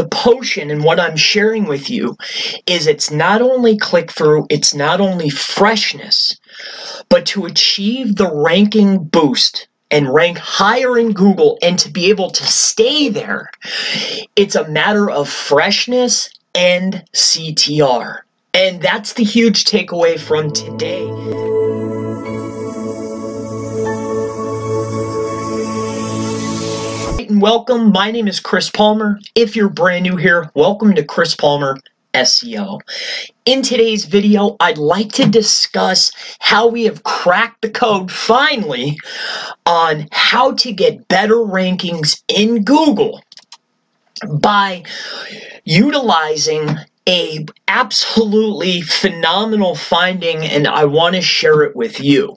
the potion and what I'm sharing with you is it's not only click through, it's not only freshness, but to achieve the ranking boost and rank higher in Google and to be able to stay there, it's a matter of freshness and CTR. And that's the huge takeaway from today. Welcome. My name is Chris Palmer. If you're brand new here, welcome to Chris Palmer SEO. In today's video, I'd like to discuss how we have cracked the code finally on how to get better rankings in Google by utilizing a absolutely phenomenal finding and I want to share it with you.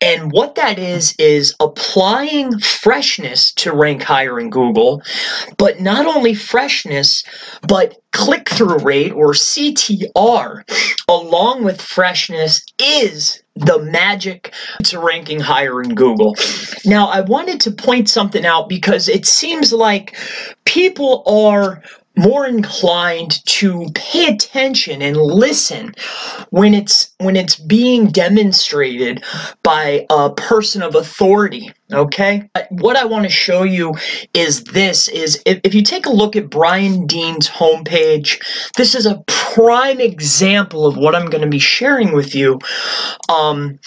And what that is is applying freshness to rank higher in Google, but not only freshness, but click-through rate or CTR along with freshness is the magic to ranking higher in Google. Now, I wanted to point something out because it seems like people are more inclined to pay attention and listen when it's when it's being demonstrated by a person of authority okay? What i want to show you is this is if, if you take a look at brian dean's homepage this is a prime example of what i'm going to be sharing with you. Um,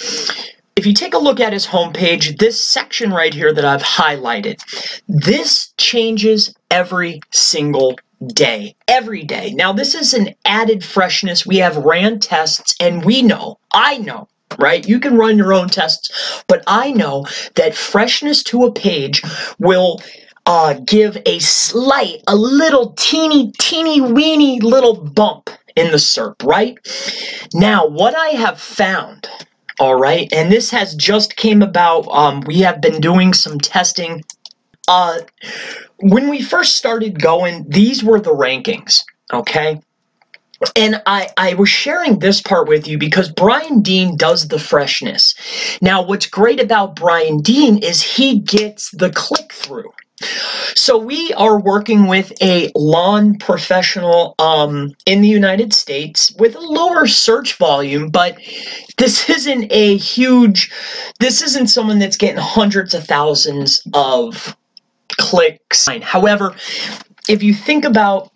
if you take a look at his homepage, this section right here that I've highlighted, this changes every single day, every day. Now, this is an added freshness. We have ran tests, and we know, I know, right? You can run your own tests, but I know that freshness to a page will uh, give a slight, a little teeny, teeny, weeny little bump in the SERP, right? Now, what I have found, all right, and this has just came about, um, we have been doing some testing uh, when we first started going, these were the rankings, okay? And I, I was sharing this part with you because Brian Dean does the freshness. Now, what's great about Brian Dean is he gets the click through. So we are working with a lawn professional um, in the United States with a lower search volume, but this isn't a huge, this isn't someone that's getting hundreds of thousands of clicks. However, if you think about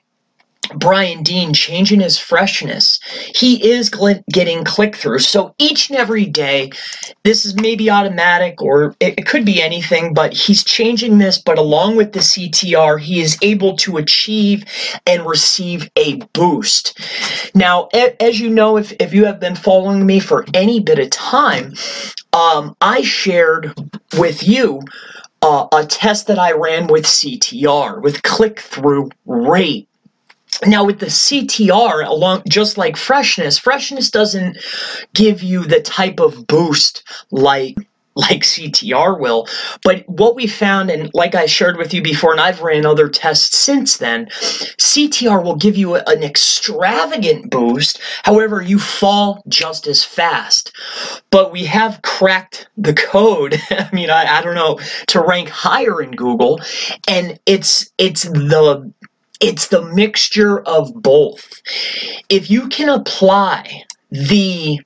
Brian Dean changing his freshness, he is getting click through. So each and every day, this is maybe automatic or it, could be anything, but he's changing this. But along with the CTR, he is able to achieve and receive a boost. Now, as you know, if, if you have been following me for any bit of time, um, I shared with you uh, a test that I ran with CTR, with click-through rate. Now with the CTR, along just like freshness, freshness doesn't give you the type of boost like like CTR will. But what we found, and like I shared with you before, and I've ran other tests since then, CTR will give you an extravagant boost. However, you fall just as fast. But we have cracked the code. I mean, I, I don't know to rank higher in Google, and it's it's the it's the mixture of both. If you can apply the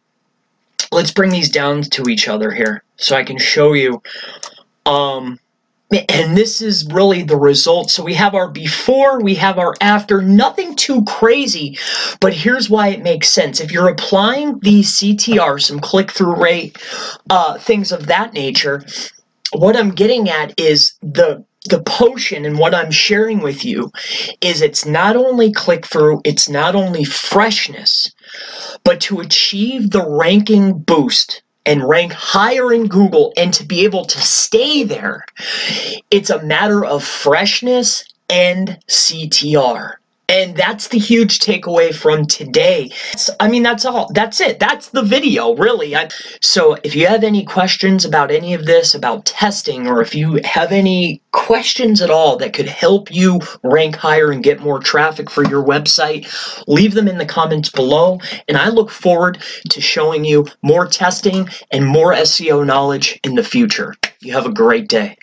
let's bring these down to each other here so I can show you. Um, and this is really the result. So we have our before, we have our after, nothing too crazy, but here's why it makes sense. If you're applying the CTR, some click-through rate, uh, things of that nature, what I'm getting at is the the potion and what I'm sharing with you is it's not only click through, it's not only freshness, but to achieve the ranking boost and rank higher in Google and to be able to stay there, it's a matter of freshness and CTR. And that's the huge takeaway from today. I mean, that's all. That's it. That's the video, really. I, so if you have any questions about any of this, about testing, or if you have any questions at all that could help you rank higher and get more traffic for your website, leave them in the comments below. And I look forward to showing you more testing and more SEO knowledge in the future. You have a great day.